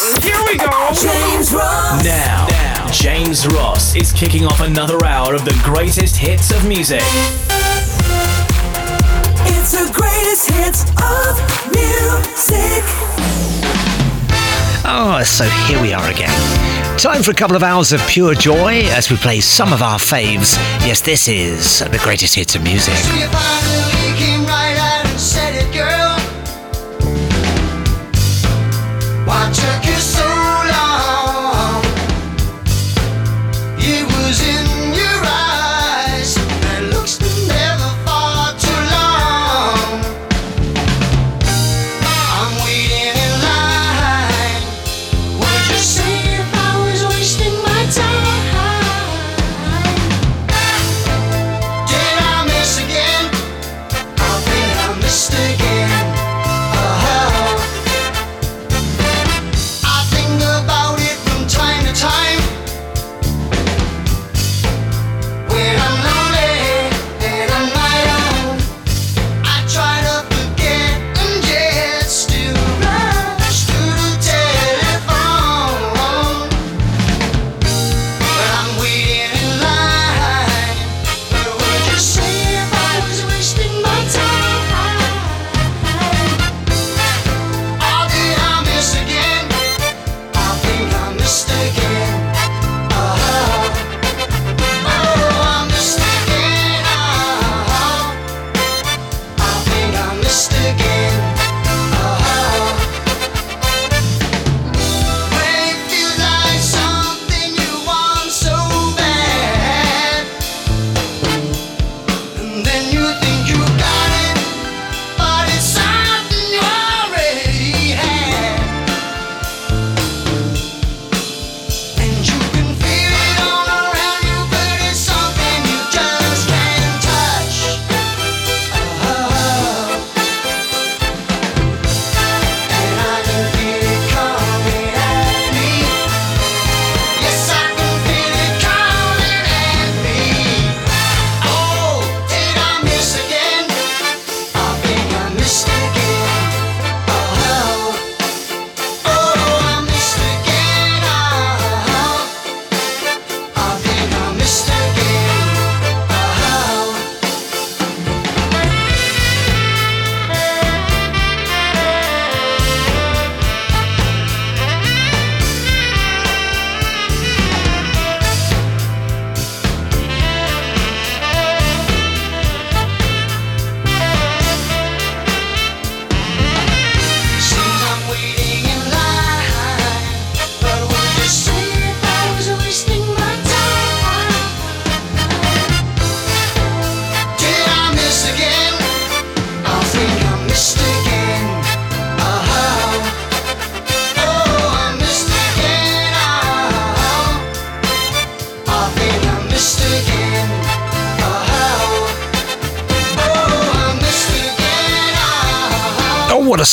Here we go. James Ross. Now, now, James Ross is kicking off another hour of the greatest hits of music. It's the greatest hits of music. Oh, so here we are again. Time for a couple of hours of pure joy as we play some of our faves. Yes, this is the greatest hits of music.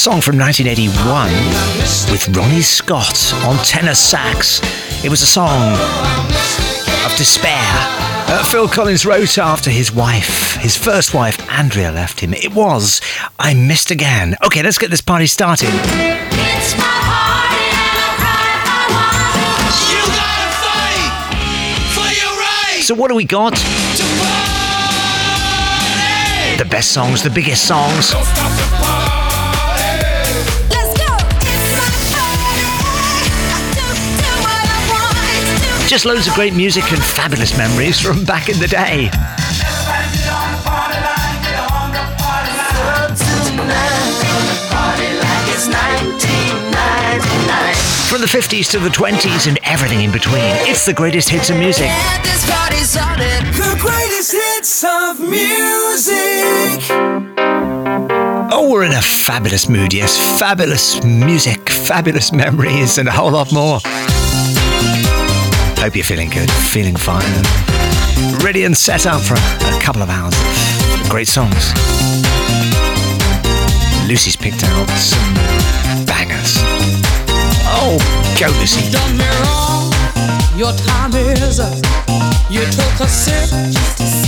Song from 1981 with Ronnie Scott on tenor sax. It was a song of despair. Uh, Phil Collins wrote after his wife, his first wife, Andrea, left him. It was I Missed Again. Okay, let's get this party started. It's my party and I cry if I want. You gotta fight for your right So, what do we got? The best songs, the biggest songs. Just loads of great music and fabulous memories from back in the day. From the 50s to the 20s and everything in between, it's the greatest hits of music. The greatest hits of music. Oh, we're in a fabulous mood, yes. Fabulous music, fabulous memories, and a whole lot more. Hope you're feeling good, feeling fine, ready and set up for a couple of hours great songs. Lucy's picked out some bangers. Oh, go Lucy. done me wrong. Your time is up. You took a sip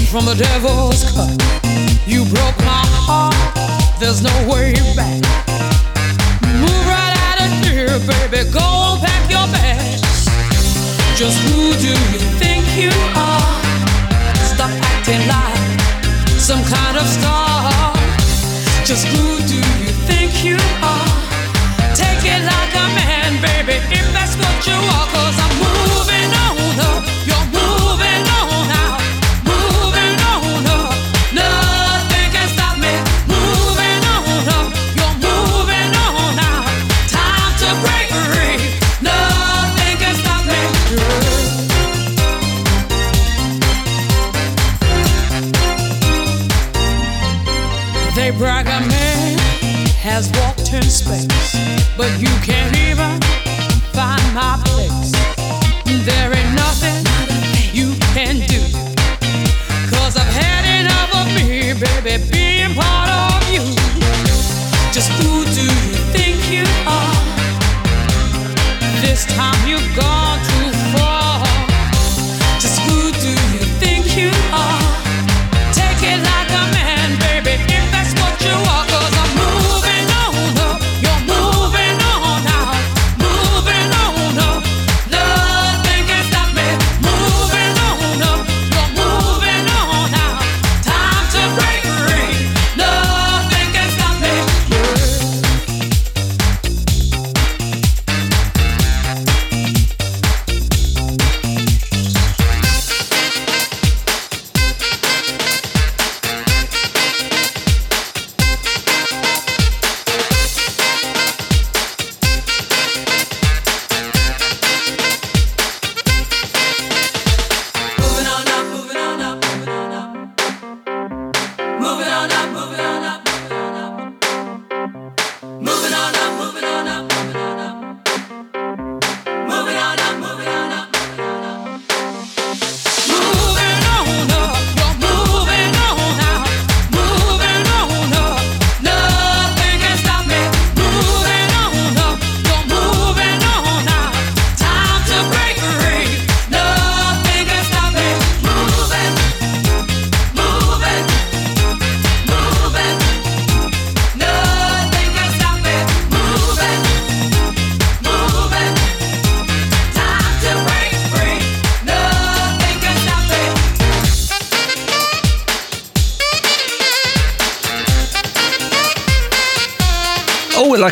from the devil's cup. You broke my heart. There's no way back. Move right out of here, baby. Go Just who do you think you are? Stop acting like some kind of star. Just who do you think you are? Take it like a man, baby, if that's what you are. Cause I'm moving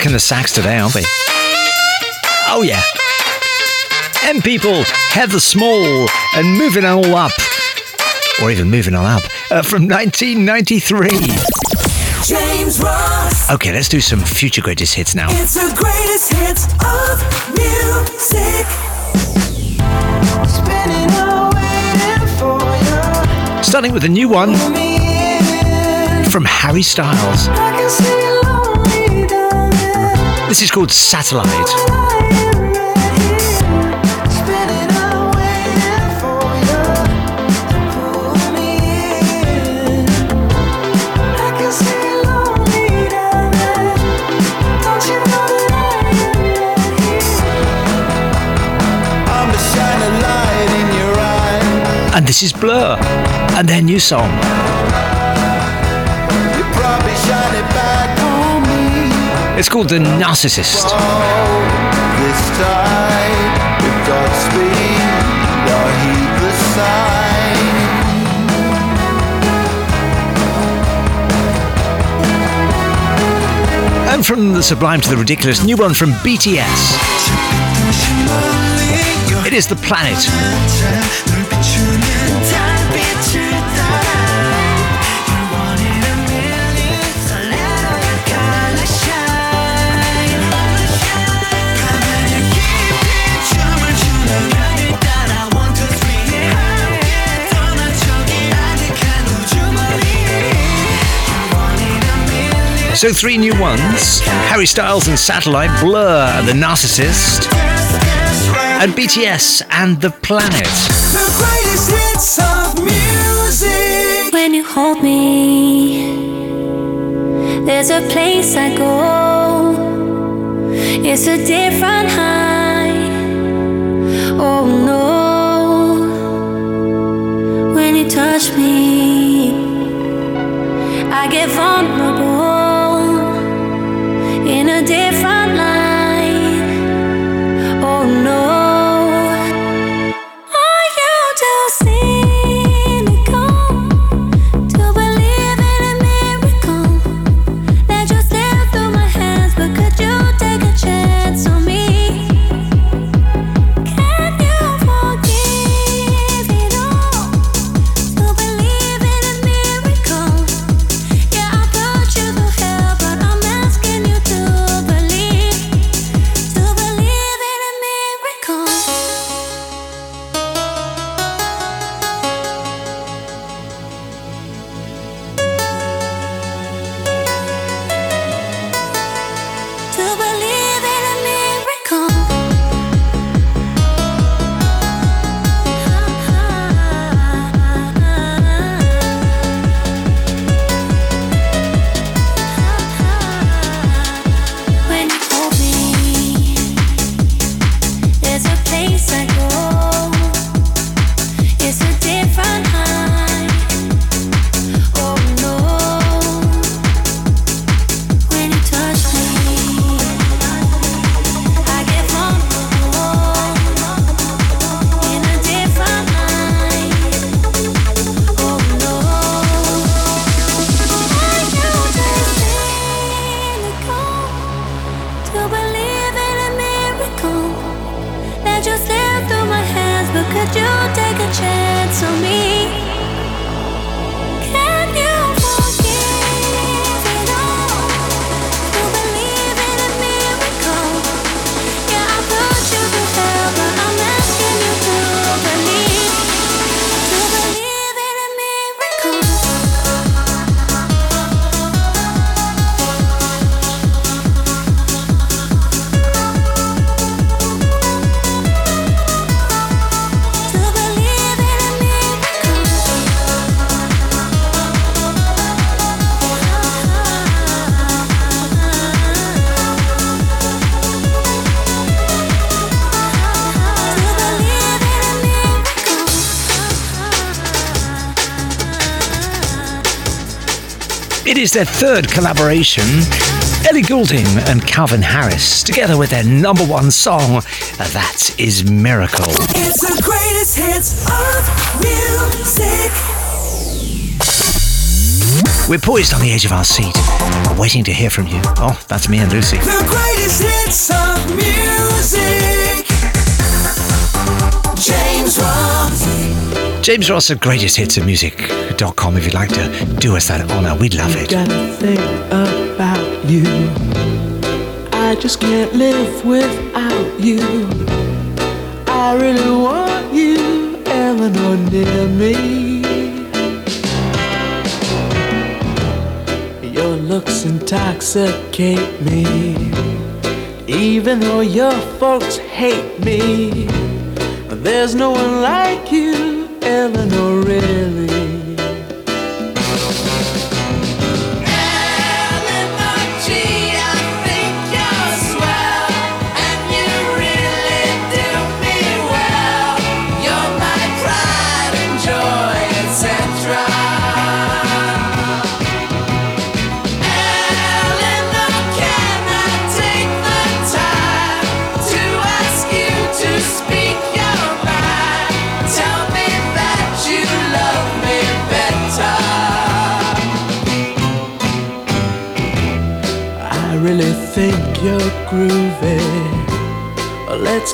Oh, the sax today, aren't we? Oh, yeah. M people, Heather Small, and moving on all up. Or even moving on up. Uh, from 1993. James Ross. Okay, let's do some future greatest hits now. It's the greatest hits of music. Spinning for you. Starting with a new one from Harry Styles. This is called Satellite. and this is Blur and their new you. It's called The Narcissist. This time, Godspeed, heed the sign. And from the sublime to the ridiculous, new one from BTS. It is The Planet. So three new ones: Harry Styles and Satellite, Blur, The Narcissist, and BTS and The Planet. The greatest hits of music. When you hold me, there's a place I go. It's a different high. Different light. Is their third collaboration. Ellie Goulding and Calvin Harris, together with their number one song, That is Miracle. It's the greatest hits of music. We're poised on the edge of our seat, waiting to hear from you. Oh, that's me and Lucy. The greatest hits of music. James Ross. James Ross at greatesthitsofmusic.com if you'd like to do us that honour. We'd love it. Gotta think about you. I just can't live without you. I really want you, Eleanor, near me. Your looks intoxicate me. Even though your folks hate me, there's no one like you, Eleanor, really.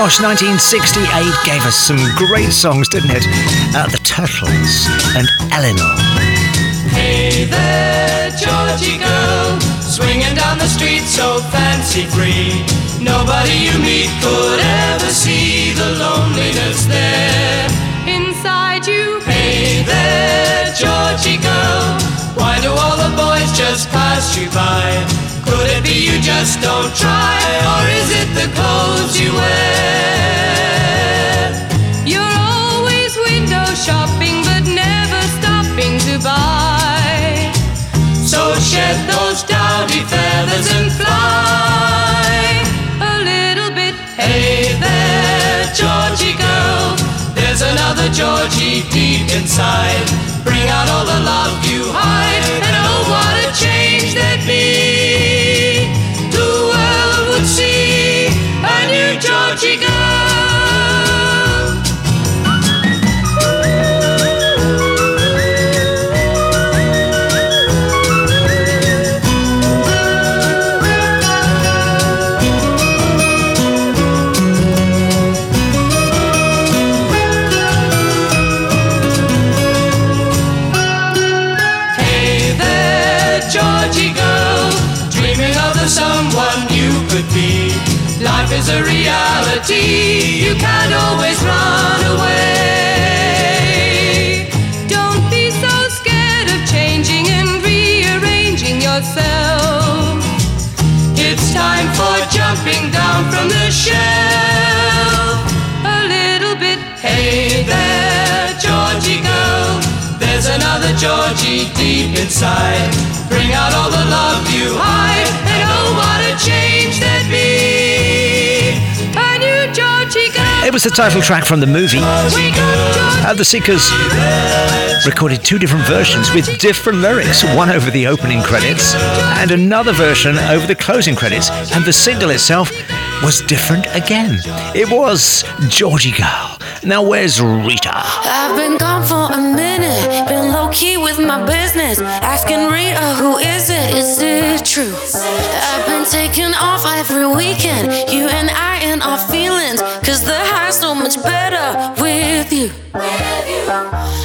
Gosh, 1968 gave us some great songs, didn't it? Uh, the Turtles and Eleanor. Hey there, Georgy girl, swinging down the street so fancy free. Nobody you meet could ever see the loneliness there. Inside you, Hey there, Georgy girl, why do all the boys just pass you by? Could it be you just don't try, or is it the clothes you wear? you're always window shopping, but never stopping to buy. So shed those dowdy feathers and fly. A little bit, Hey there, Georgy girl. There's another Georgy deep inside. Out all the love you hide, and oh, what a change there'd be. A reality, you can't always run away. don't be so scared of changing and rearranging yourself. It's time for jumping down from the shelf. A little bit, Hey there, Georgy girl. There's another Georgy deep inside. Bring out all the love you hide, It was the title track from the movie. Uh, the Seekers recorded two different versions with different lyrics, one over the opening credits and another version over the closing credits, and the single itself was different again. It was Georgy Girl. Now, where's Rita? I've been gone for a minute, been low key with my business. Asking Rita, who is it? Is it true? I've been taking off every weekend, you and I in our feelings. Cause the much better with you. Oh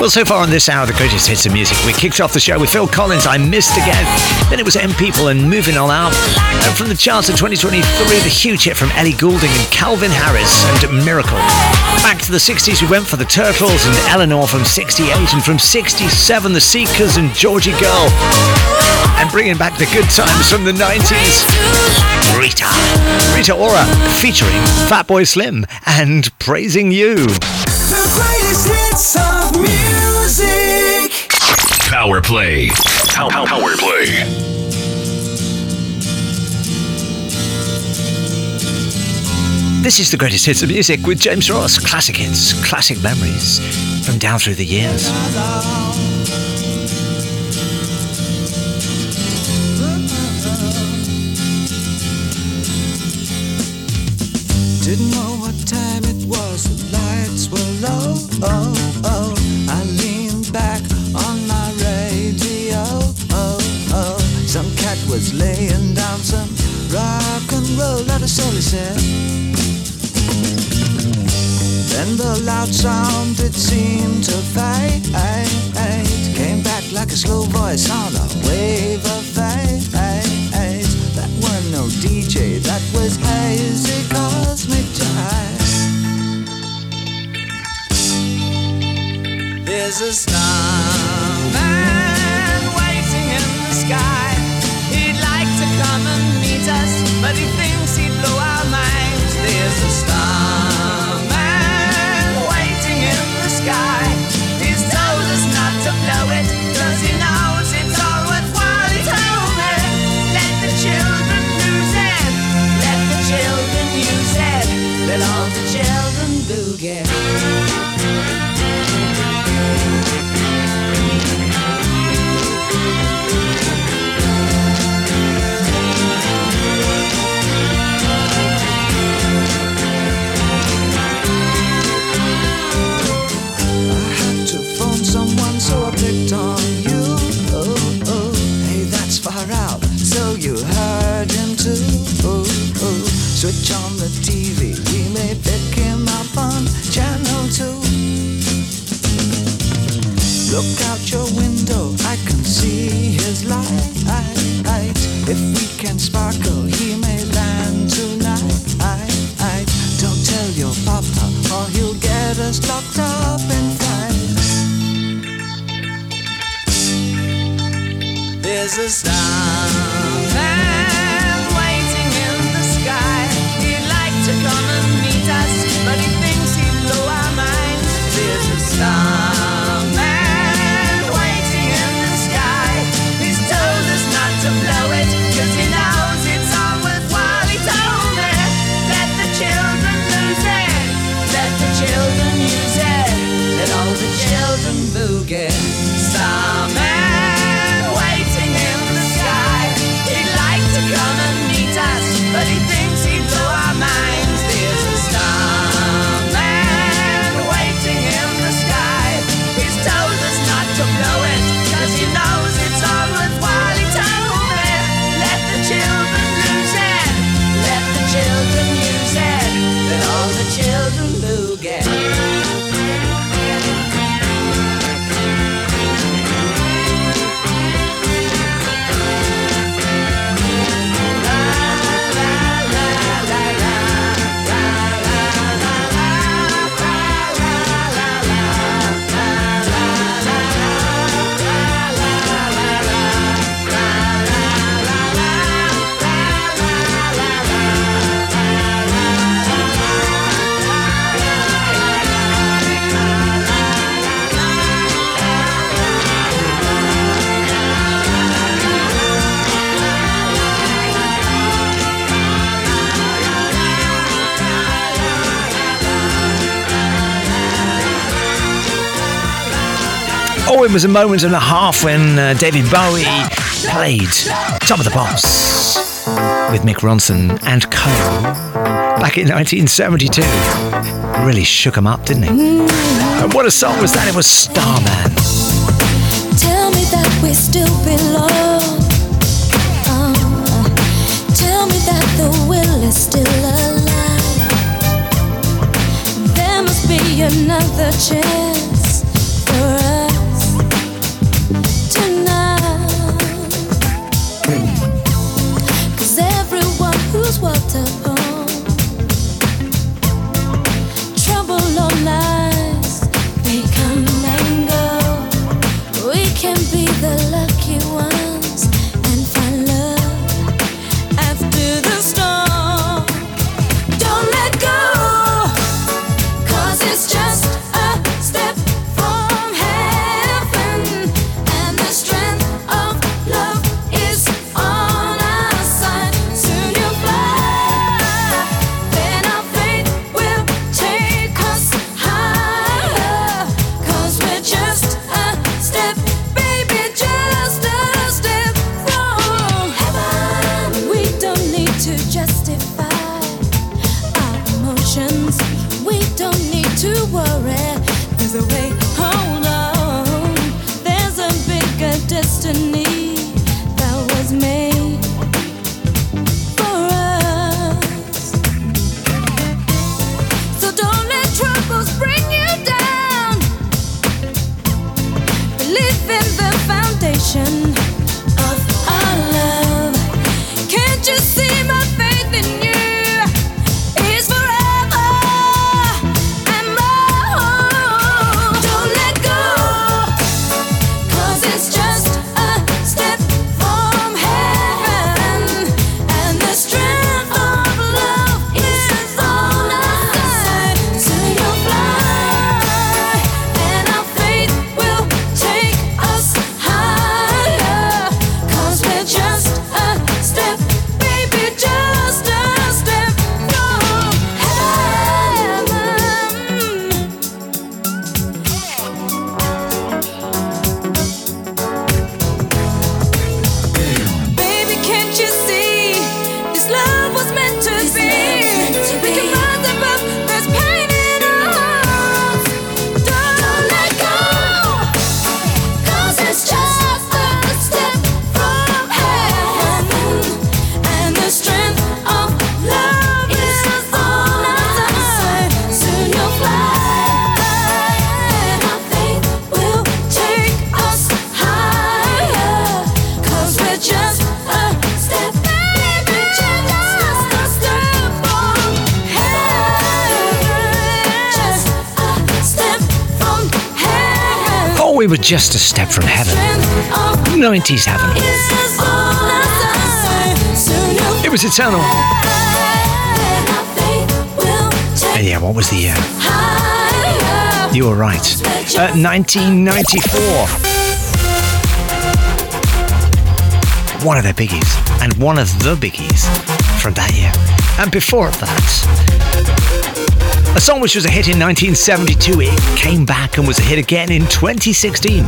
Well, so far on this hour, the greatest hits of music, we kicked off the show with Phil Collins, I Missed Again. Then it was M People and Moving On Out. And from the charts in 2023, the huge hit from Ellie Goulding and Calvin Harris and Miracle. Back to the 60s, we went for the Turtles and Eleanor from 68, and from 67, the Seekers and Georgy Girl. And bringing back the good times from the 90s, Rita. Rita Ora featuring Fatboy Slim and Praising You. The greatest hits of music. Power play. Pow- pow- Power play. This is the greatest hits of music with James Ross. Classic hits, classic memories from down through the years. Was laying down some rock and roll, let us all said. Then the loud sound it seemed to fade. Came back like a slow voice on a wave of fade. That weren't no DJ, that was hazy cosmic jive. There's a starman waiting in the sky. was a moment and a half when uh, David Bowie played Top of the Pops with Mick Ronson and co. back in 1972. Really shook him up, didn't it? Mm-hmm. And what a song was that? It was Starman. Tell me that we still belong. Uh, tell me that the will is still alive. There must be another chance. We were just a step from heaven. 90s heaven. It was eternal. And yeah, what was the year? You were right. Uh, 1994. One of their biggies, and one of the biggies from that year. And before that, a song which was a hit in 1972, it came back and was a hit again in 2016.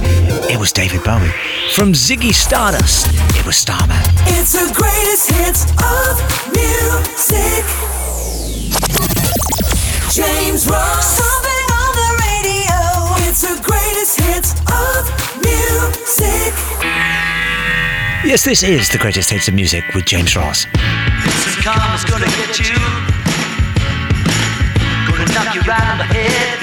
It was David Bowie. From Ziggy Stardust, it was Starman. It's the greatest hits of music. James Ross. Something on the radio. It's the greatest hits of music. Yes, this is the greatest hits of music with James Ross. This karma's gonna get you. Knock you right on the head.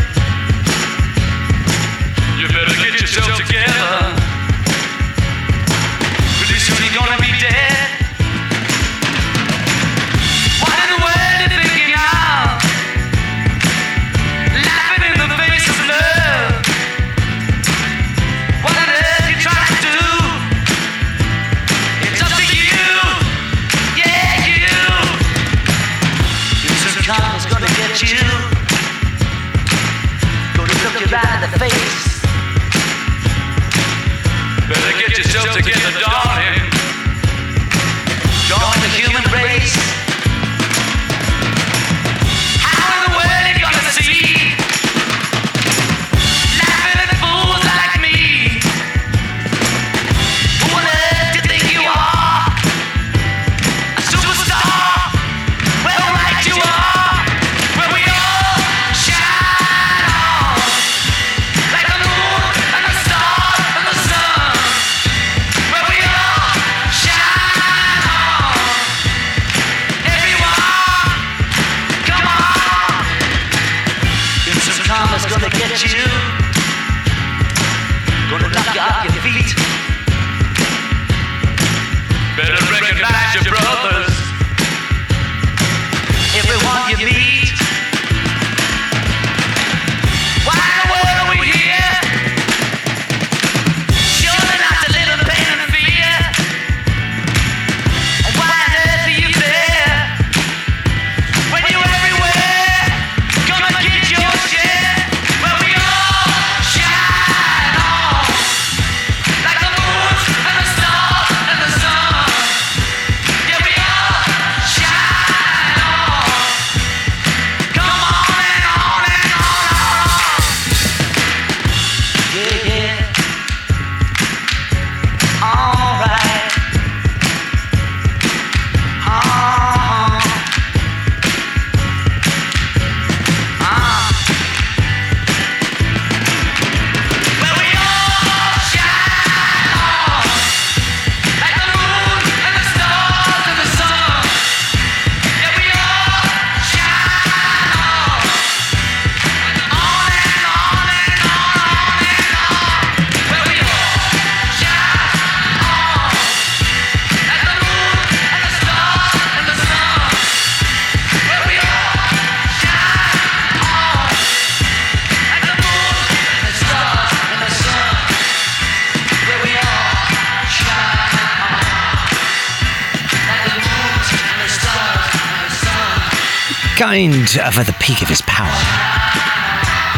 Kind of at the peak of his power.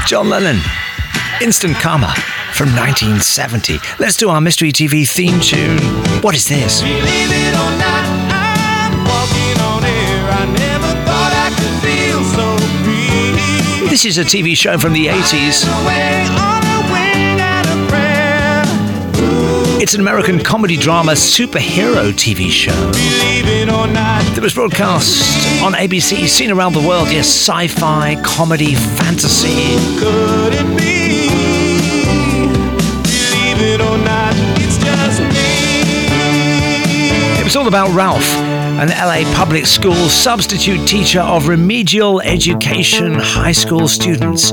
John Lennon, Instant Karma from 1970. Let's do our Mystery TV theme tune. What is this? Believe it or not, I'm walking on air. I never thought I could feel so free. This is a TV show from the 80s. It's an American comedy drama superhero TV show that was broadcast on ABC, seen around the world. Yes, sci fi, comedy, fantasy. could it be? Believe it or not, it's just me. It was all about Ralph, an LA public school substitute teacher of remedial education high school students.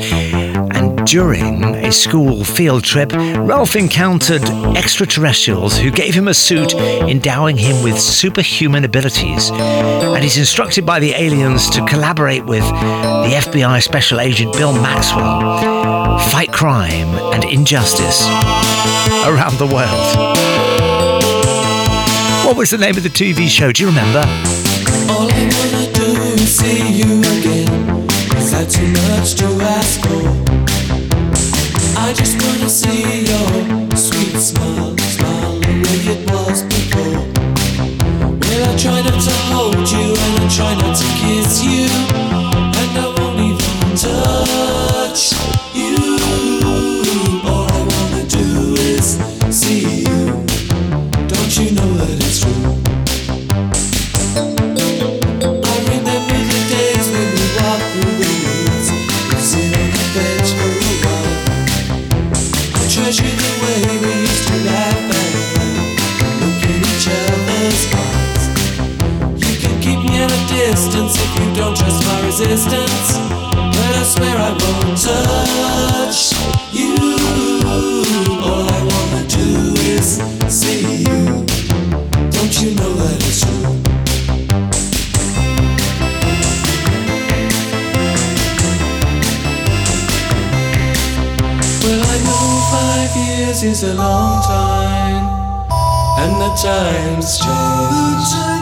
During a school field trip, Ralph encountered extraterrestrials who gave him a suit endowing him with superhuman abilities. And he's instructed by the aliens to collaborate with the FBI Special Agent Bill Maxwell, fight crime and injustice around the world. What was the name of the TV show? Do you remember? Too much to ask for? Just wanna see your sweet smile, smile the way it was before. Well, I try not to hold you and I try not to kiss you, and I won't even touch resistance. But I swear I won't touch you. All I wanna do is see you. Don't you know that it's true? Well, I know five years is a long time, and the times change.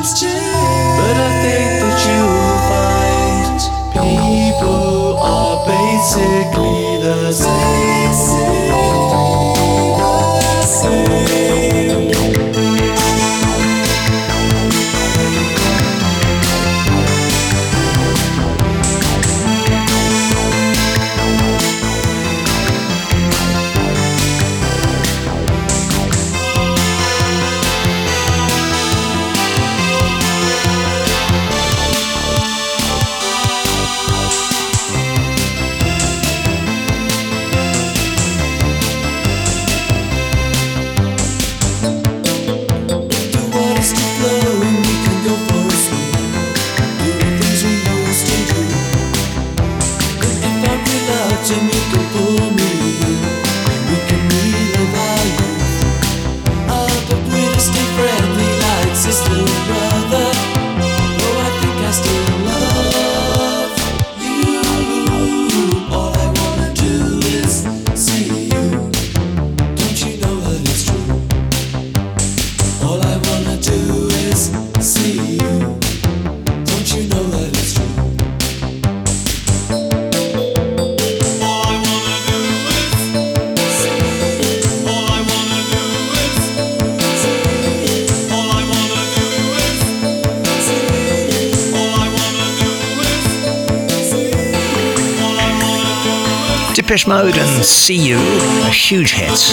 Depeche Mode and See You, a huge hit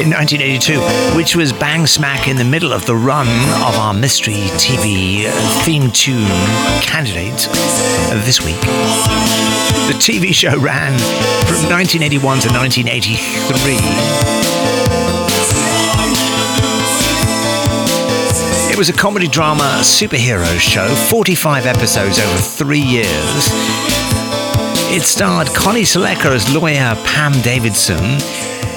in 1982, which was bang smack in the middle of the run of our mystery TV theme tune candidate this week. The TV show ran from 1981 to 1983. It was a comedy drama superhero show, 45 episodes over three years. It starred Connie Sellecca as lawyer Pam Davidson,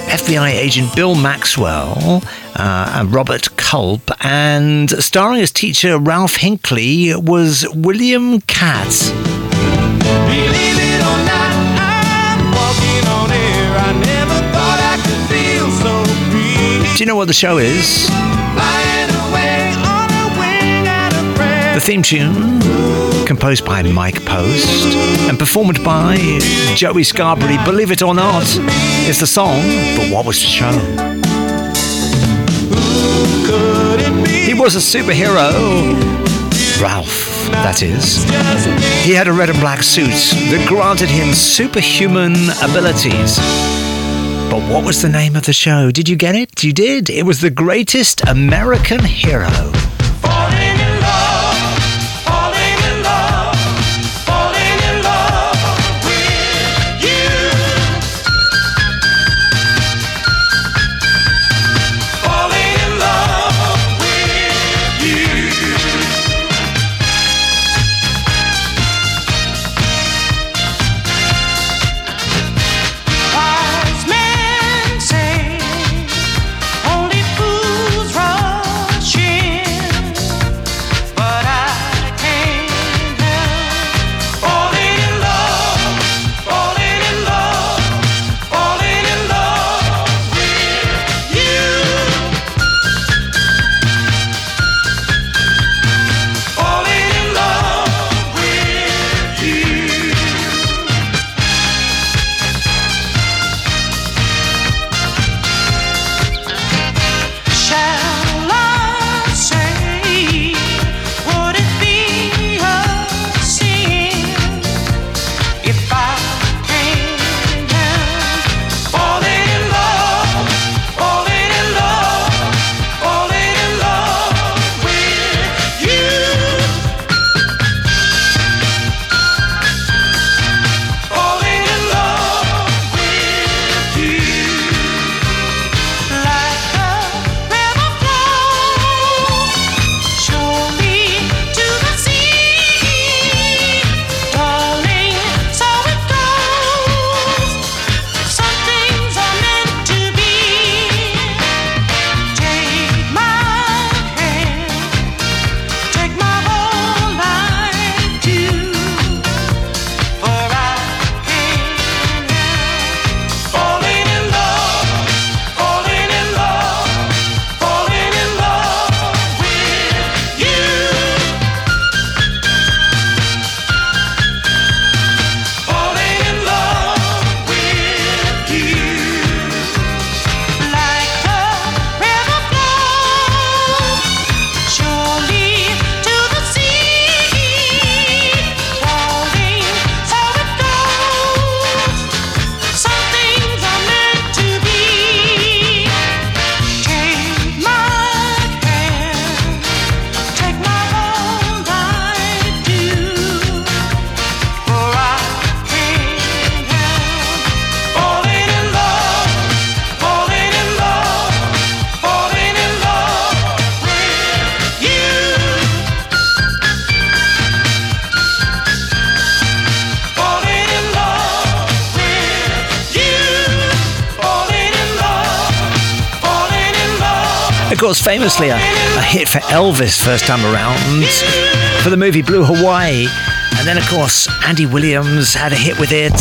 FBI agent Bill Maxwell, uh, Robert Culp, and starring as teacher Ralph Hinckley was William Katz. Believe it or not, I'm walking on air. I never thought I could feel so free. Do you know what the show is? The theme tune, composed by Mike Post and performed by Joey Scarbury, believe it or not, is the song, but what was the show? He was a superhero. Ralph, that is. He had a red and black suit that granted him superhuman abilities. But what was the name of the show? Did you get it? You did. It was The Greatest American Hero. famously a, a hit for Elvis first time around for the movie Blue Hawaii. And then, of course, Andy Williams had a hit with it.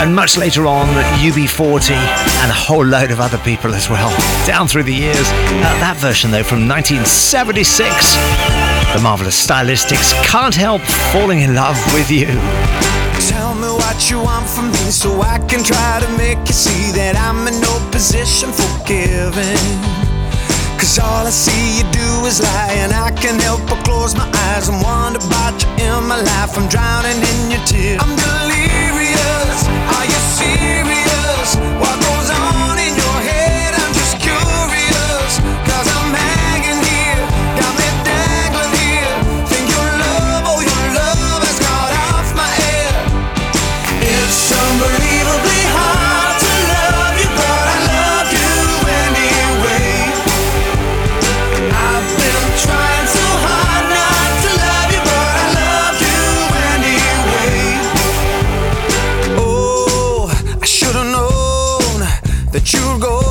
And much later on, UB40 and a whole load of other people as well, down through the years. Uh, that version, though, from 1976, the marvelous stylistics can't help falling in love with you what you want from me so I can try to make you see that I'm in no position for giving. Cause all I see you do is lie, and I can't help but close my eyes and wonder about you in my life. I'm drowning in your tears. I'm delirious. Are you serious? What that you'll go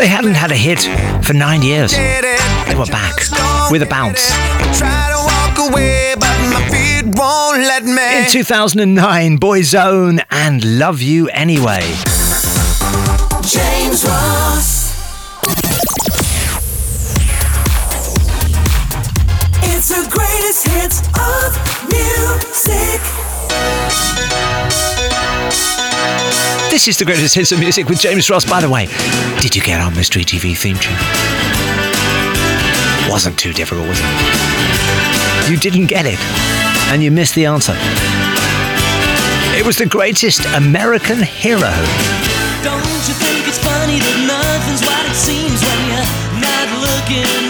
They hadn't had a hit for nine years. They were back with a bounce. In 2009, Boyzone and Love You Anyway. James This is the greatest hits of music with James Ross. By the way, did you get our Mystery TV theme tune? Wasn't too difficult, was it? You didn't get it, and you missed the answer. It was the greatest American hero. Don't you think it's funny that nothing's what it seems when you're not looking?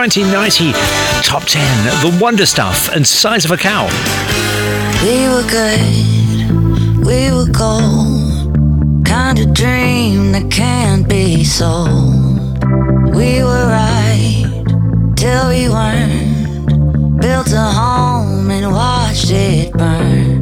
1990 top 10 The Wonder Stuff and Size of a Cow. We were good, we were gold. Kind of dream that can't be sold. We were right till we weren't. Built a home and watched it burn.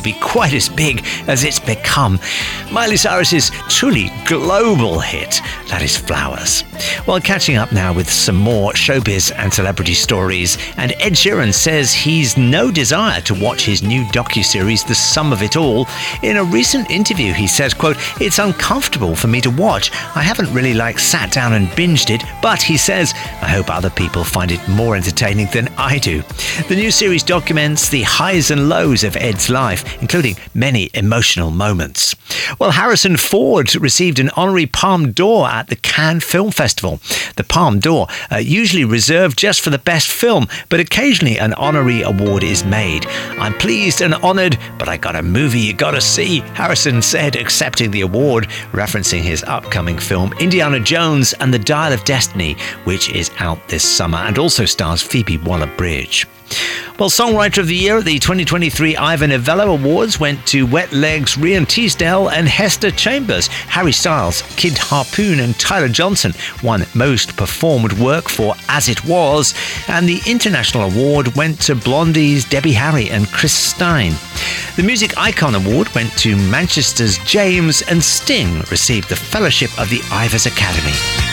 to be quite as big as it's become. Miley Cyrus's truly global hit, that is Flowers. Well, catching up now with some more showbiz and celebrity stories. And Ed Sheeran says he's no desire to watch his new docu-series, The Sum of It All. In a recent interview, he says, quote, It's uncomfortable for me to watch. I haven't really like sat down and binged it, but he says, I hope other people find it more entertaining than I do. The new series documents the highs and lows of Ed's life, including many emotional moments. Well, Harrison Ford received an honorary Palme d'Or at the Cannes Film Festival. The Palme d'Or, uh, usually reserved just for the best film, but occasionally an honorary award is made. I'm pleased and honoured, but I got a movie you gotta see, Harrison said, accepting the award, referencing his upcoming film Indiana Jones and the Dial of Destiny, which is out this summer and also stars Phoebe Waller Bridge. Well, Songwriter of the Year at the 2023 Ivor Novello Awards went to Wet Leg's, Rhian Teasdale, and Hester Chambers. Harry Styles, Kid Harpoon, and Tyler Johnson won Most Performed Work for As It Was, and the International Award went to Blondie's Debbie Harry and Chris Stein. The Music Icon Award went to Manchester's James, and Sting received the Fellowship of the Ivors Academy.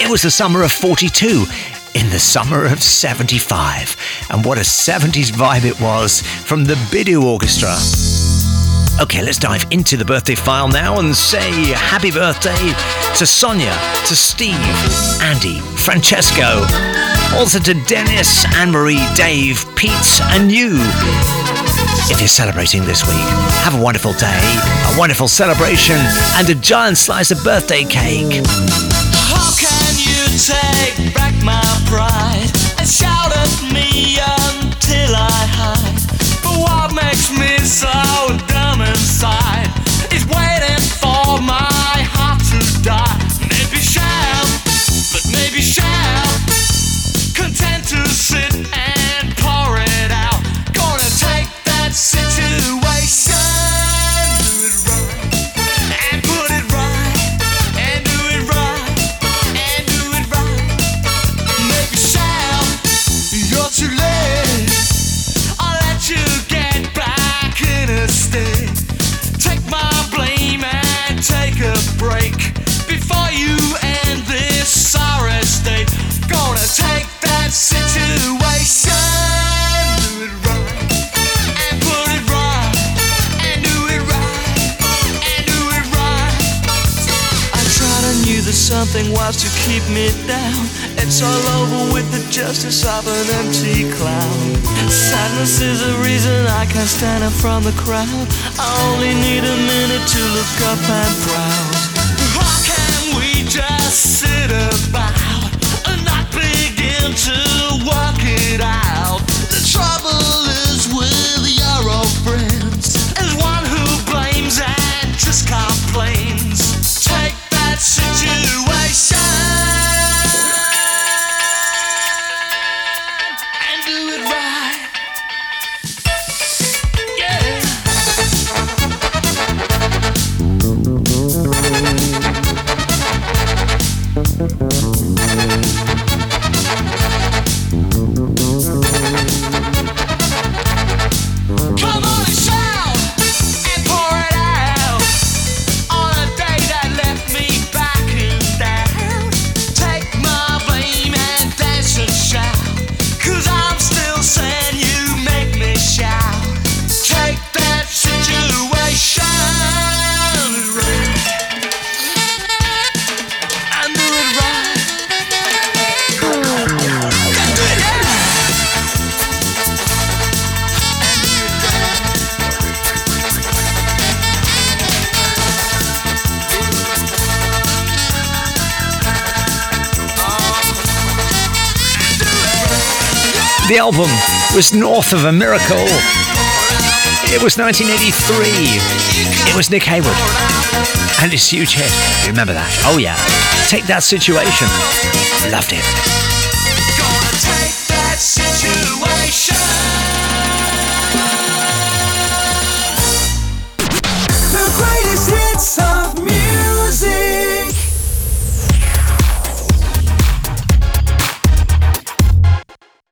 It was the summer of 42 in the summer of 75. And what a 70s vibe it was from the Biddu Orchestra. Okay, let's dive into the birthday file now and say happy birthday to Sonia, to Steve, Andy, Francesco, also to Dennis, Anne Marie, Dave, Pete, and you. If you're celebrating this week, have a wonderful day, a wonderful celebration, and a giant slice of birthday cake. Take back my pride and shout at me until I hide? But what makes me so dumb inside something wise to keep me down. It's all over with the justice of an empty clown. Sadness is a reason I can't stand up from the crowd. I only need a minute to look up and proud. How can we just sit about was North of a Miracle. It was 1983. It was Nick Heyward and his huge hit. Remember that? Oh, yeah. Take that situation. Loved it.